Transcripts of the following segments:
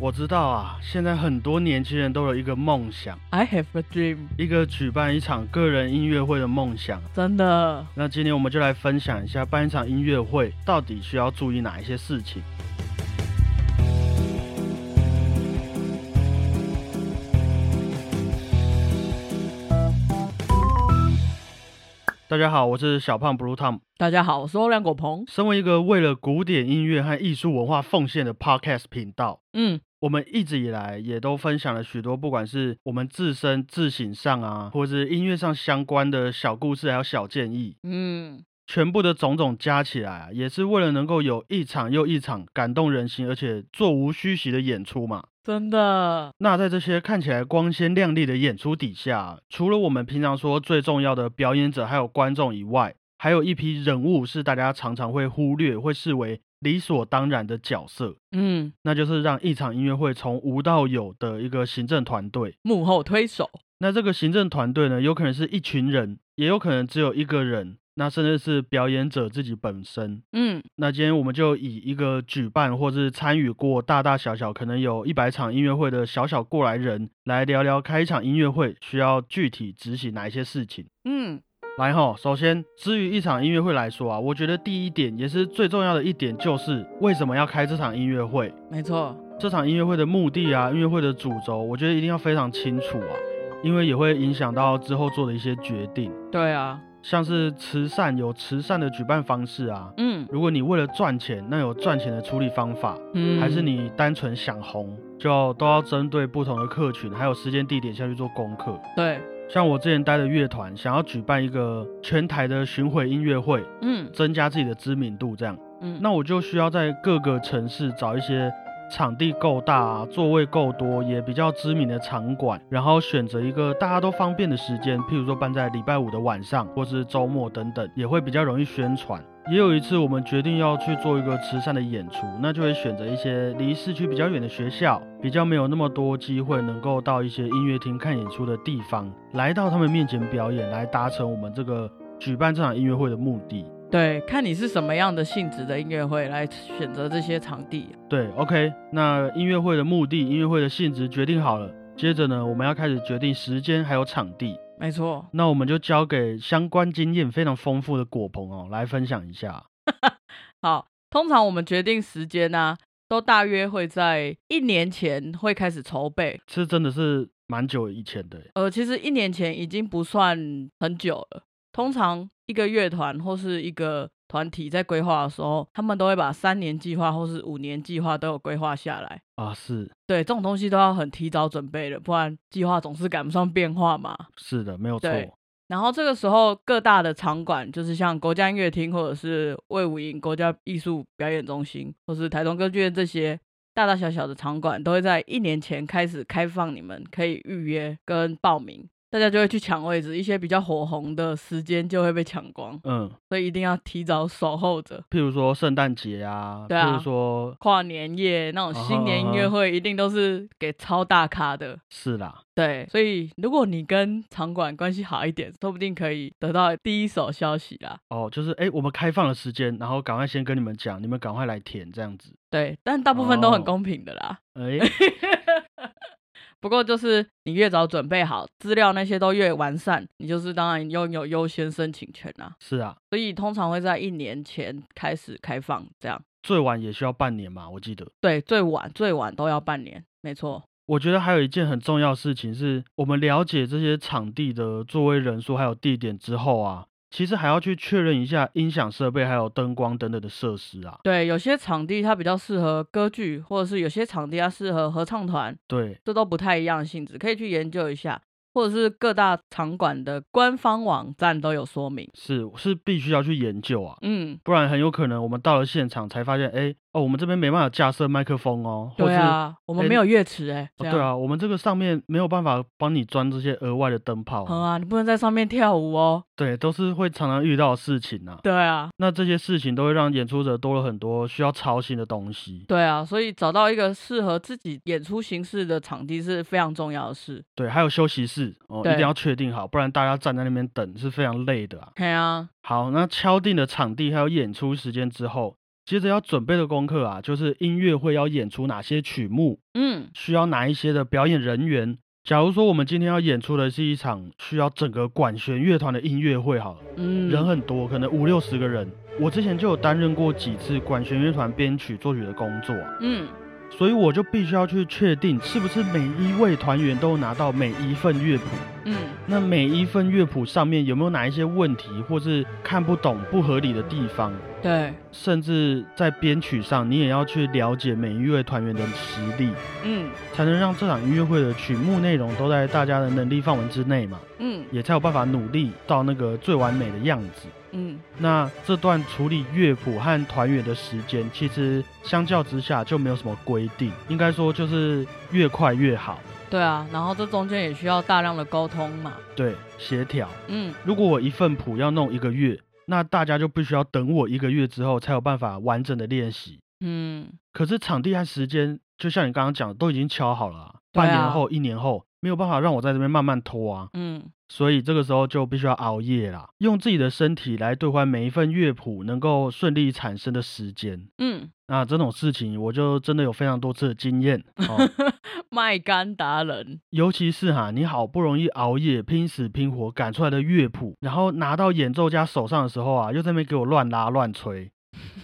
我知道啊，现在很多年轻人都有一个梦想，I have a dream，一个举办一场个人音乐会的梦想。真的。那今天我们就来分享一下办一场音乐会到底需要注意哪一些事情。大家好，我是小胖 Blue Tom。大家好，我是欧亮果鹏。身为一个为了古典音乐和艺术文化奉献的 Podcast 频道，嗯，我们一直以来也都分享了许多，不管是我们自身自省上啊，或是音乐上相关的小故事，还有小建议，嗯，全部的种种加起来啊，也是为了能够有一场又一场感动人心，而且座无虚席的演出嘛。真的，那在这些看起来光鲜亮丽的演出底下，除了我们平常说最重要的表演者还有观众以外，还有一批人物是大家常常会忽略、会视为理所当然的角色。嗯，那就是让一场音乐会从无到有的一个行政团队。幕后推手。那这个行政团队呢，有可能是一群人，也有可能只有一个人，那甚至是表演者自己本身。嗯，那今天我们就以一个举办或是参与过大大小小可能有一百场音乐会的小小过来人，来聊聊开一场音乐会需要具体执行哪一些事情。嗯，来吼，首先，至于一场音乐会来说啊，我觉得第一点也是最重要的一点，就是为什么要开这场音乐会。没错。这场音乐会的目的啊，音乐会的主轴，我觉得一定要非常清楚啊，因为也会影响到之后做的一些决定。对啊。像是慈善有慈善的举办方式啊，嗯如果你为了赚钱，那有赚钱的处理方法，嗯，还是你单纯想红，就都要针对不同的客群，还有时间地点下去做功课。对，像我之前待的乐团，想要举办一个全台的巡回音乐会，嗯增加自己的知名度，这样。嗯，那我就需要在各个城市找一些场地够大、啊、座位够多，也比较知名的场馆，然后选择一个大家都方便的时间，譬如说办在礼拜五的晚上，或是周末等等，也会比较容易宣传。也有一次，我们决定要去做一个慈善的演出，那就会选择一些离市区比较远的学校，比较没有那么多机会能够到一些音乐厅看演出的地方，来到他们面前表演，来达成我们这个举办这场音乐会的目的。对，看你是什么样的性质的音乐会来选择这些场地。对，OK，那音乐会的目的、音乐会的性质决定好了，接着呢，我们要开始决定时间还有场地。没错。那我们就交给相关经验非常丰富的果鹏哦来分享一下。好，通常我们决定时间呢、都大约会在一年前会开始筹备。这真的是蛮久以前的耶，呃，其实一年前已经不算很久了。通常一个乐团或是一个团体在规划的时候，他们都会把三年计划或是五年计划都有规划下来。啊，是对，这种东西都要很提早准备的，不然计划总是赶不上变化嘛。是的，没有错。然后这个时候，各大的场馆，就是像国家音乐厅或者是魏武营国家艺术表演中心，或是台中歌剧院这些大大小小的场馆，都会在一年前开始开放，你们可以预约跟报名，大家就会去抢位置，一些比较火红的时间就会被抢光，嗯，所以一定要提早守候着。譬如说圣诞节啊，对啊譬如说跨年夜那种新年音乐会，一定都是给超大咖的。是啦，对，所以如果你跟场馆关系好一点，说不定可以得到第一手消息啦。哦，就是哎，我们开放的时间，然后赶快先跟你们讲，你们赶快来填这样子。对，但大部分都很哦公平的啦。哎，不过就是你越早准备好资料，那些都越完善，你就是当然拥有优先申请权啦。是啊，所以通常会在一年前开始开放，这样最晚也需要半年嘛，我记得。对，最晚最晚都要半年，没错。我觉得还有一件很重要的事情是，我们了解这些场地的座位人数还有地点之后啊，其实还要去确认一下音响设备还有灯光等等的设施啊。对，有些场地它比较适合歌剧，或者是有些场地它适合合唱团，对，这都不太一样的性质，可以去研究一下，或者是各大场馆的官方网站都有说明。是是必须要去研究啊，嗯，不然很有可能我们到了现场才发现，哎，哦，我们这边没办法架设麦克风哦，对啊，我们诶没有乐池哎、对啊，我们这个上面没有办法帮你装这些额外的灯泡好啊，啊，你不能在上面跳舞哦。对，都是会常常遇到的事情啊。对啊，那这些事情都会让演出者多了很多需要操心的东西。对啊，所以找到一个适合自己演出形式的场地是非常重要的事。对，还有休息室哦，一定要确定好，不然大家站在那边等是非常累的啊。对啊，好，那敲定了场地还有演出时间之后，接着要准备的功课啊，就是音乐会要演出哪些曲目，嗯需要哪一些的表演人员。假如说我们今天要演出的是一场需要整个管弦乐团的音乐会，好了，嗯，人很多，可能五六十个人。我之前就有担任过几次管弦乐团编曲作曲的工作啊，嗯所以我就必须要去确定是不是每一位团员都拿到每一份乐谱。嗯那每一份乐谱上面有没有哪一些问题，或是看不懂、不合理的地方？对，甚至在编曲上，你也要去了解每一位团员的实力，嗯才能让这场音乐会的曲目内容都在大家的能力范围之内嘛，嗯也才有办法努力到那个最完美的样子。嗯那这段处理乐谱和团员的时间，其实相较之下就没有什么规定，应该说就是越快越好。对啊，然后这中间也需要大量的沟通嘛。对，协调。嗯如果我一份谱要弄一个月，那大家就必须要等我一个月之后才有办法完整的练习。嗯，可是场地和时间，就像你刚刚讲的，都已经敲好了啊、啊半年后、一年后，没有办法让我在这边慢慢拖啊。嗯所以这个时候就必须要熬夜啦，用自己的身体来兑换每一份乐谱能够顺利产生的时间。嗯，那这种事情，我就真的有非常多次的经验 哦。卖干达人。尤其是哈，你好不容易熬夜拼死拼活赶出来的乐谱，然后拿到演奏家手上的时候啊，又在那边给我乱拉乱吹，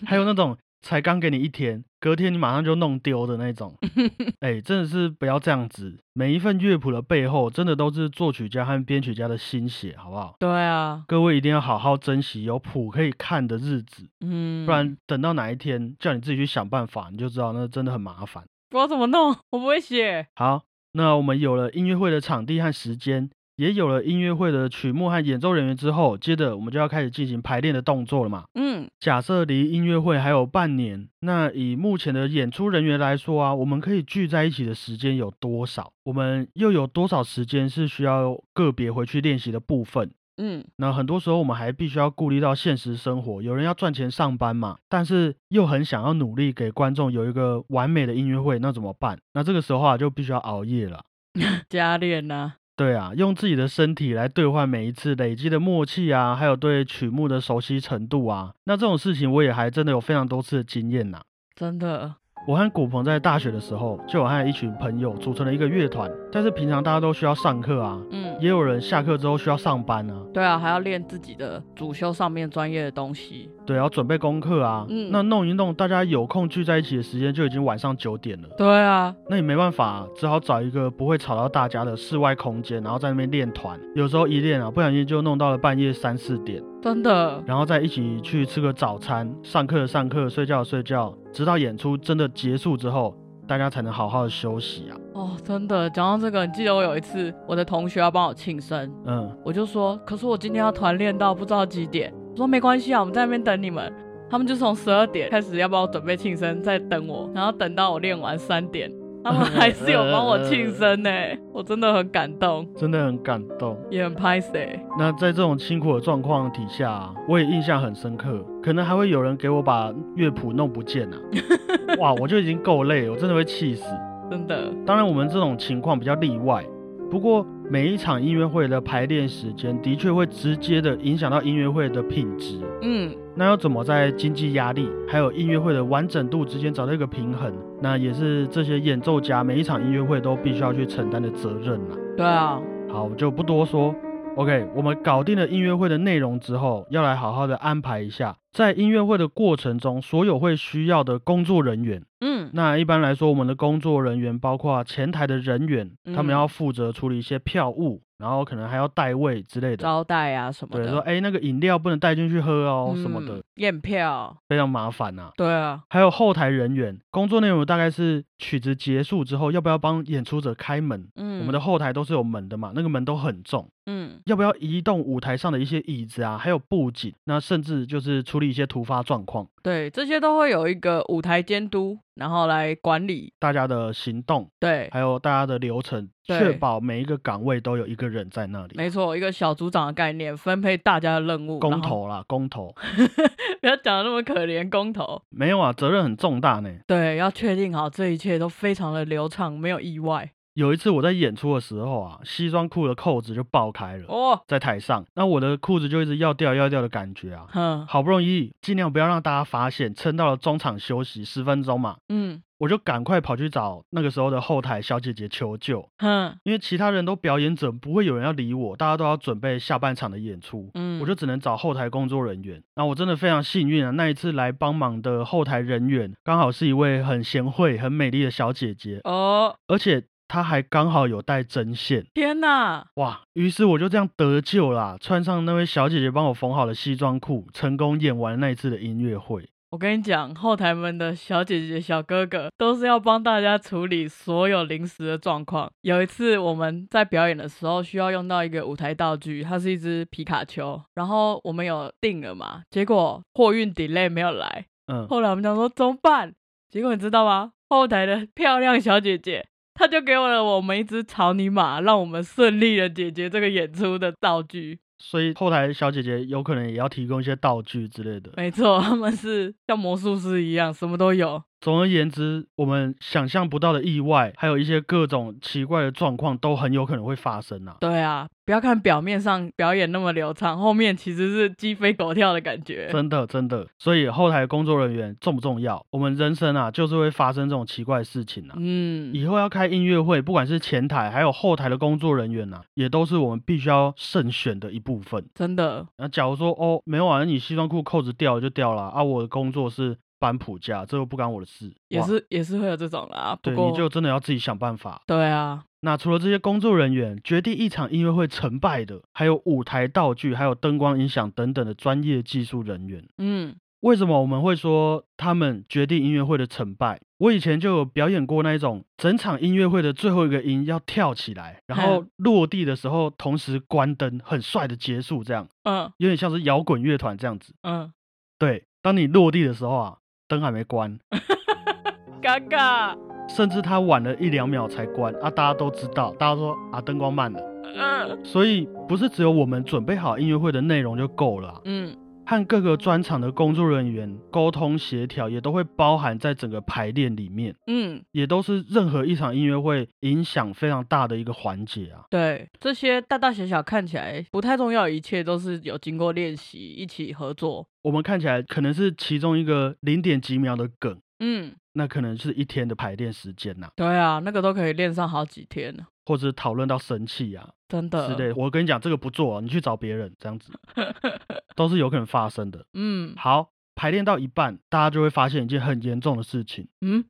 还有那种才刚给你一天，隔天你马上就弄丢的那种，哎，真的是不要这样子。每一份乐谱的背后，真的都是作曲家和编曲家的心血，好不好？对啊，各位一定要好好珍惜有谱可以看的日子，嗯，不然等到哪一天叫你自己去想办法，你就知道那真的很麻烦。不知道怎么弄，我不会写。好，那我们有了音乐会的场地和时间，也有了音乐会的曲目和演奏人员之后，接着我们就要开始进行排练的动作了嘛。嗯假设离音乐会还有半年，那以目前的演出人员来说啊，我们可以聚在一起的时间有多少？我们又有多少时间是需要个别回去练习的部分？嗯那很多时候我们还必须要顾虑到现实生活，有人要赚钱上班嘛，但是又很想要努力给观众有一个完美的音乐会，那怎么办？那这个时候啊，就必须要熬夜了。加练呐。对啊，用自己的身体来兑换每一次累积的默契啊，还有对曲目的熟悉程度啊。那这种事情我也还真的有非常多次的经验呐、真的。我和古鹏在大学的时候，就有和一群朋友组成了一个乐团，但是平常大家都需要上课啊，嗯，也有人下课之后需要上班啊，对啊，还要练自己的主修上面专业的东西。对，要准备功课啊。嗯那弄一弄，大家有空聚在一起的时间就已经晚上九点了。对啊，那也没办法，只好找一个不会吵到大家的室外空间，然后在那边练团。有时候一练啊，不小心就弄到了半夜三四点，真的。然后再一起去吃个早餐，上课的上课，睡觉的睡觉，直到演出真的结束之后，大家才能好好的休息啊。哦，真的。讲到这个，你记得我有一次，我的同学要帮我庆生，嗯，我就说，可是我今天要团练到不知道几点。我说没关系啊，我们在那边等你们。他们就从十二点开始要帮我准备庆生，再等我，然后等到我练完三点，他们还是有帮我庆生呢，我真的很感动，真的很感动。也很拍谁。那在这种辛苦的状况底下啊，我也印象很深刻，可能还会有人给我把乐谱弄不见啊。哇，我就已经够累了，我真的会气死。真的，当然，我们这种情况比较例外。不过，每一场音乐会的排练时间的确会直接的影响到音乐会的品质。嗯，那要怎么在经济压力还有音乐会的完整度之间找到一个平衡？那也是这些演奏家每一场音乐会都必须要去承担的责任啦。对啊，好，我就不多说。OK，我们搞定了音乐会的内容之后，要来好好的安排一下，在音乐会的过程中，所有会需要的工作人员。嗯那一般来说，我们的工作人员包括前台的人员，他们嗯要负责处理一些票务，然后可能还要带位之类的。招待啊什么。的对，的，说哎、那个饮料不能带进去喝哦，什么的嗯，，验票，非常麻烦呐、对啊，还有后台人员，工作内容大概是曲子结束之后，要不要帮演出者开门？嗯，我们的后台都是有门的嘛，那个门都很重，嗯。要不要移动舞台上的一些椅子啊，还有布景，那甚至就是处理一些突发状况，对，这些都会有一个舞台监督，然后来管理，大家的行动，对，还有大家的流程，对确保每一个岗位都有一个人在那里。没错，一个小组长的概念，分配大家的任务，公然后投啦，公投 不要讲的那么可怜，公投，没有啊，责任很重大呢。对，要确定好这一切都非常的流畅，没有意外，有一次我在演出的时候啊，西装裤的扣子就爆开了，哦，在台上，那我的裤子就一直要掉要掉的感觉啊。哼，好不容易尽量不要让大家发现，撑到了中场休息十分钟嘛，嗯。我就赶快跑去找那个时候的后台小姐姐求救，哼，因为其他人都表演者，不会有人要理我，大家都要准备下半场的演出，嗯，我就只能找后台工作人员。那我真的非常幸运啊，那一次来帮忙的后台人员刚好是一位很贤惠、很美丽的小姐姐，哦，而且她还刚好有带针线。天哪，哇！于是我就这样得救啦，穿上那位小姐姐帮我缝好的西装裤，成功演完那一次的音乐会。我跟你讲，后台们的小姐姐、小哥哥都是要帮大家处理所有临时的状况。有一次我们在表演的时候，需要用到一个舞台道具，它是一只皮卡丘，然后我们有订了嘛，结果货运 delay 没有来，嗯，后来我们想说怎么办？结果你知道吗？后台的漂亮小姐姐，她就给我了我们一只草泥马，让我们顺利的解决这个演出的道具。所以后台小姐姐有可能也要提供一些道具之类的。没错，他们是像魔术师一样，什么都有。总而言之，我们想象不到的意外，还有一些各种奇怪的状况，都很有可能会发生啊。对啊，不要看表面上表演那么流畅，后面其实是鸡飞狗跳的感觉。真的，真的。所以后台工作人员重不重要？我们人生啊，就是会发生这种奇怪的事情啊。嗯，以后要开音乐会，不管是前台还有后台的工作人员啊，也都是我们必须要慎选的一部分。真的，那假如说哦，没有啊，你西装裤扣子掉了就掉了啊，我的工作是搬谱架，这又不干我的事。也是也是会有这种啦。不对，过你就真的要自己想办法。对啊，那除了这些工作人员决定一场音乐会成败的，还有舞台道具、还有灯光音响等等的专业技术人员。嗯为什么我们会说他们决定音乐会的成败？我以前就有表演过那一种，整场音乐会的最后一个音要跳起来，然后落地的时候同时关灯，很帅的结束，这样嗯有点像是摇滚乐团这样子。嗯，对，当你落地的时候啊，灯还没关，尴尬。甚至他晚了一两秒才关啊，大家都知道，大家说啊灯光慢了，嗯。所以不是只有我们准备好音乐会的内容就够了啊、嗯，和各个专场的工作人员沟通协调，也都会包含在整个排练里面，嗯，也都是任何一场音乐会影响非常大的一个环节啊。对，这些大大小小看起来不太重要，一切都是有经过练习，一起合作。我们看起来可能是其中一个零点几秒的梗，嗯，那可能是一天的排练时间呐、对啊，那个都可以练上好几天呢，或者讨论到生气啊真的。之类的。我跟你讲，这个不做、啊，你去找别人，这样子 都是有可能发生的。嗯好，排练到一半，大家就会发现一件很严重的事情：嗯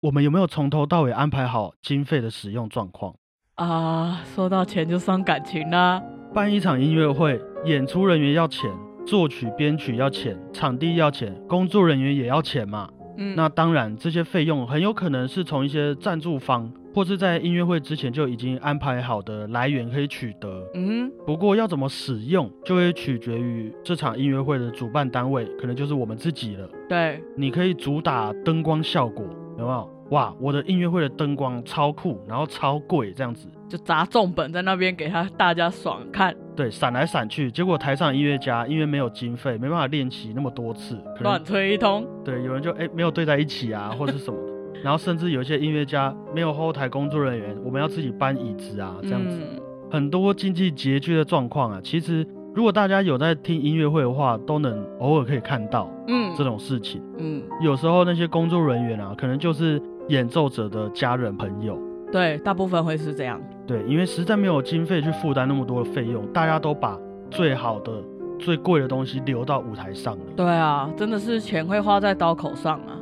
我们有没有从头到尾安排好经费的使用状况？啊，说到钱就伤感情啦。办一场音乐会，演出人员要钱，作曲编曲要钱，场地要钱，工作人员也要钱嘛。嗯，那当然，这些费用很有可能是从一些赞助方，或是在音乐会之前就已经安排好的来源可以取得。嗯不过要怎么使用，就会取决于这场音乐会的主办单位，可能就是我们自己了。对，你可以主打灯光效果，有没有？哇，我的音乐会的灯光超酷，然后超贵，这样子。就砸重本在那边给他大家爽看，对，闪来闪去，结果台上音乐家因为没有经费，没办法练习那么多次，可乱能吹一通。对有人就哎没有对在一起啊，或是什么的。然后甚至有一些音乐家没有后台工作人员，我们要自己搬椅子啊，这样子。嗯很多经济拮据的状况啊，其实如果大家有在听音乐会的话，都能偶尔可以看到嗯这种事情。嗯，有时候那些工作人员啊，可能就是演奏者的家人朋友。对，大部分会是这样。对，因为实在没有经费去负担那么多的费用，大家都把最好的、最贵的东西留到舞台上了。对啊，真的是钱会花在刀口上啊。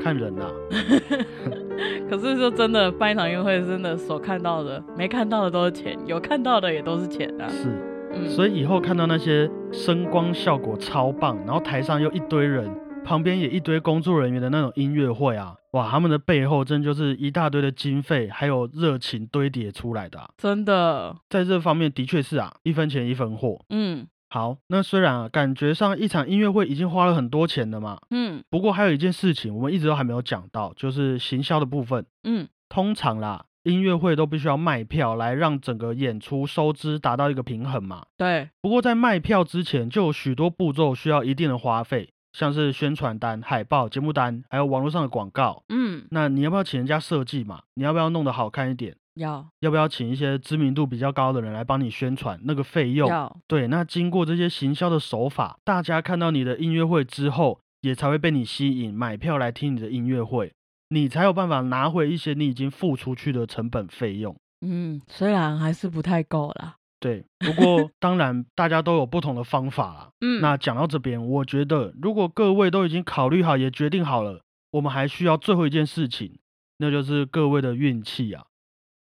看人啊，可是说真的，办一场音乐会，真的所看到的、没看到的都是钱，有看到的也都是钱啊。是，嗯，所以以后看到那些声光效果超棒，然后台上又一堆人，旁边也一堆工作人员的那种音乐会啊，哇，他们的背后真就是一大堆的经费还有热情堆叠出来的、啊。真的，在这方面的确是啊，一分钱一分货。嗯好，那虽然啊，感觉上一场音乐会已经花了很多钱了嘛，嗯不过还有一件事情我们一直都还没有讲到，就是行销的部分。嗯，通常啦，音乐会都必须要卖票来让整个演出收支达到一个平衡嘛。对，不过在卖票之前，就有许多步骤需要一定的花费，像是宣传单、海报、节目单，还有网络上的广告。嗯那你要不要请人家设计嘛？你要不要弄得好看一点？要要不要请一些知名度比较高的人来帮你宣传那个费用？要，对，那经过这些行销的手法，大家看到你的音乐会之后，也才会被你吸引，买票来听你的音乐会，你才有办法拿回一些你已经付出去的成本费用。嗯，虽然还是不太够啦。对，不过当然大家都有不同的方法啦。嗯，那讲到这边，我觉得如果各位都已经考虑好，也决定好了，我们还需要最后一件事情，那就是各位的运气啊。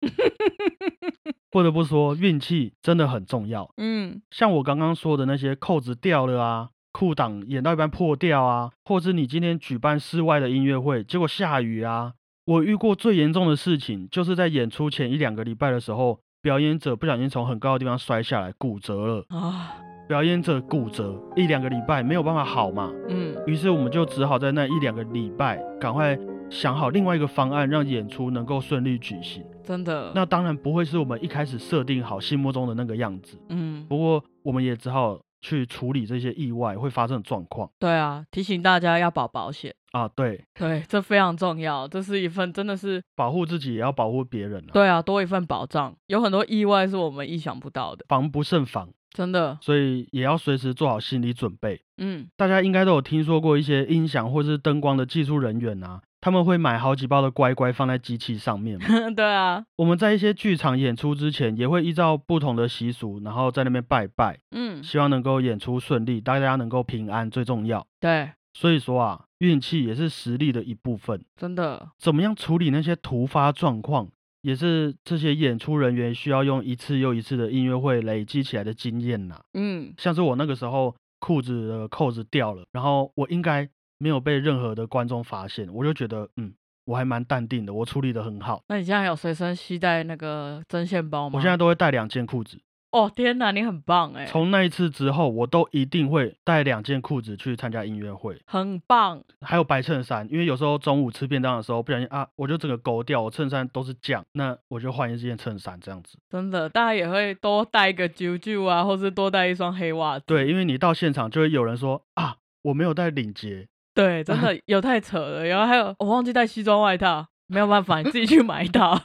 不得不说，运气真的很重要。嗯，像我刚刚说的那些扣子掉了啊，裤裆演到一半破掉啊，或是你今天举办室外的音乐会，结果下雨啊。我遇过最严重的事情，就是在演出前一两个礼拜的时候，表演者不小心从很高的地方摔下来，骨折了。啊，表演者骨折一两个礼拜没有办法好嘛，嗯，于是我们就只好在那一两个礼拜赶快想好另外一个方案，让演出能够顺利举行。真的。那当然不会是我们一开始设定好心目中的那个样子，嗯，不过我们也只好去处理这些意外会发生的状况对啊，提醒大家要保保险。啊。对，对，这非常重要，这是一份真的是保护自己也要保护别人啊，对啊，多一份保障。有很多意外是我们意想不到的，防不胜防，真的。所以也要随时做好心理准备。嗯，大家应该都有听说过一些音响或是灯光的技术人员啊，他们会买好几包的乖乖放在机器上面嘛。对啊，我们在一些剧场演出之前，也会依照不同的习俗，然后在那边拜拜，嗯，希望能够演出顺利，大家能够平安最重要。对，所以说啊，运气也是实力的一部分。真的，怎么样处理那些突发状况，也是这些演出人员需要用一次又一次的音乐会累积起来的经验呐、嗯，像是我那个时候裤子的扣子掉了，然后我应该没有被任何的观众发现，我就觉得嗯，我还蛮淡定的，我处理的很好。那你现在有随身携带那个针线包吗？我现在都会带两件裤子，哦，天哪，你很棒哎，从那一次之后，我都一定会带两件裤子去参加音乐会，很棒，还有白衬衫，因为有时候中午吃便当的时候不小心啊，我就整个勾掉，我衬衫都是酱，那我就换一件衬衫这样子。真的，大家也会多带一个啾啾啊，或是多带一双黑袜子。对，因为你到现场就会有人说啊，我没有带领结，对，真的有太扯了。然后还有我忘记带西装外套，没有办法，你自己去买一套。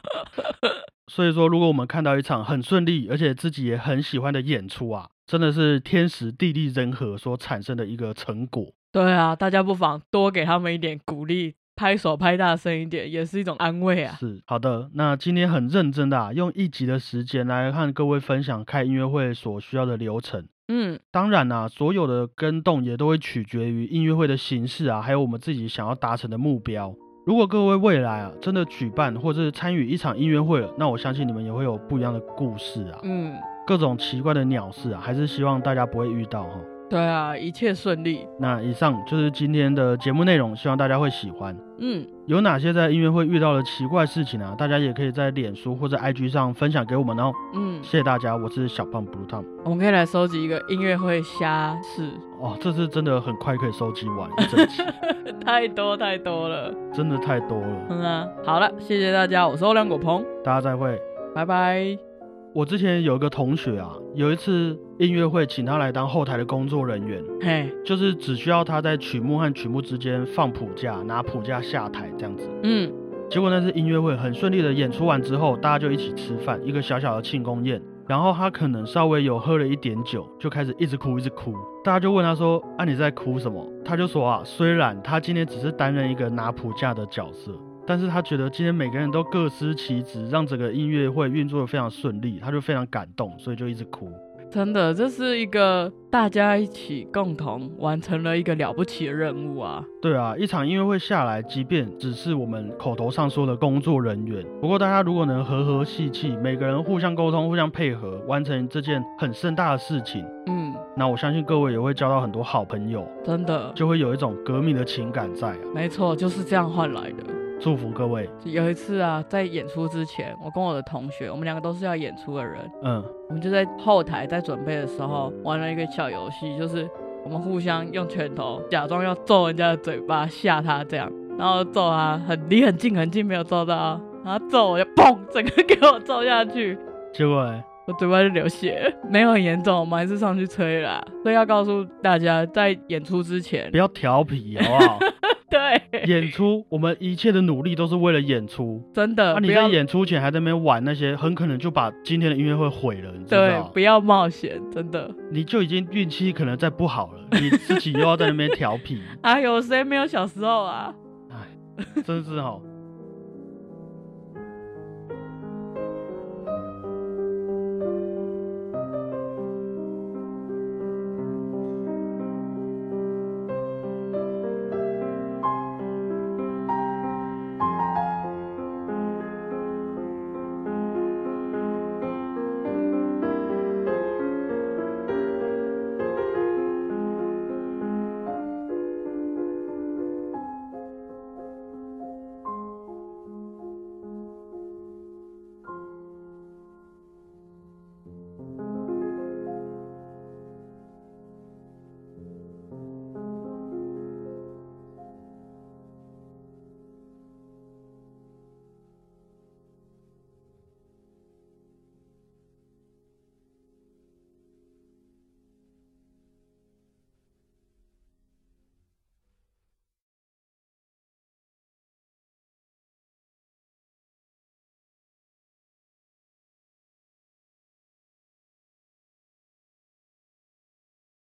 所以说，如果我们看到一场很顺利，而且自己也很喜欢的演出啊，真的是天时地利人和所产生的一个成果。对啊，大家不妨多给他们一点鼓励，拍手拍大声一点，也是一种安慰啊。是好的，那今天很认真的啊，用一集的时间来和各位分享开音乐会所需要的流程。嗯，当然啦、所有的跟动也都会取决于音乐会的形式啊，还有我们自己想要达成的目标。如果各位未来啊真的举办或者是参与一场音乐会了，那我相信你们也会有不一样的故事啊，嗯，各种奇怪的鸟事啊，还是希望大家不会遇到哈。对啊，一切顺利。那以上就是今天的节目内容，希望大家会喜欢。嗯，有哪些在音乐会遇到的奇怪事情啊？大家也可以在脸书或者 IG 上分享给我们哦。嗯，谢谢大家，我是小胖 Blue Tom。我们可以来收集一个音乐会瞎事，哦，这次真的很快可以收集完一整集，太多太多了。真的太多了。嗯啊，好了，谢谢大家，我是欧良果鹏，大家再会。拜拜。我之前有一个同学啊，有一次音乐会请他来当后台的工作人员，嘿，就是只需要他在曲目和曲目之间放谱架，拿谱架下台这样子。嗯，结果那次音乐会很顺利的演出完之后，大家就一起吃饭，一个小小的庆功宴。然后他可能稍微有喝了一点酒，就开始一直哭，一直哭。大家就问他说：“啊，你在哭什么？”他就说：“啊，虽然他今天只是担任一个拿谱架的角色，但是他觉得今天每个人都各司其职，让整个音乐会运作的非常顺利，他就非常感动，所以就一直哭。真的，这是一个大家一起共同完成了一个了不起的任务啊。对啊，一场音乐会下来，即便只是我们口头上说的工作人员，不过大家如果能和和气气，每个人互相沟通、互相配合，完成这件很盛大的事情，嗯，那我相信各位也会交到很多好朋友，真的，就会有一种革命的情感在啊。没错，就是这样换来的。祝福各位，有一次啊，在演出之前，我跟我的同学，我们两个都是要演出的人，嗯，我们就在后台在准备的时候玩了一个小游戏，就是我们互相用拳头假装要揍人家的嘴巴吓他这样，然后揍他很离很近很近没有揍到，然后揍我就砰，整个给我揍下去，结果呢？我嘴巴就流血，没有很严重，我们还是上去吹啦。所以要告诉大家，在演出之前不，要调皮好不好？对，演出，我们一切的努力都是为了演出。真的，啊，你在演出前还在那边玩那些，很可能就把今天的音乐会毁了，你知道，？对不要冒险，真的。你就已经运气可能再不好了，你自己又要在那边调皮，哎呦，谁没有小时候啊？哎，真是哦。